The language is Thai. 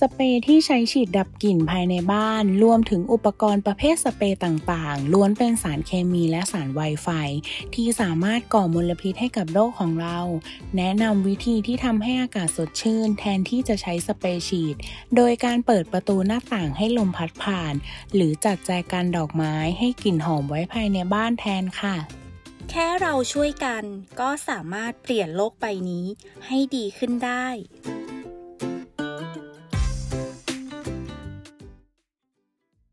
สเปรย์ที่ใช้ฉีดดับกลิ่นภายในบ้าน รวมถึงอุปกรณ์ประเภทสเปรย์ต่างๆ ล้วนเป็นสารเคมีและสารไวไฟ ที่สามารถก่อมลพิษให้กับโลกของเรา แนะนำวิธีที่ทำให้อากาศสดชื่น แทนที่จะใช้สเปรย์ฉีด โดยการเปิดประตูหน้าต่างให้ลมพัดผ่าน หรือจัดแจกันดอกไม้ให้กลิ่นหอมไว้ภายในบ้านแทนค่ะ แค่เราช่วยกันก็สามารถเปลี่ยนโลกใบนี้ให้ดีขึ้นได้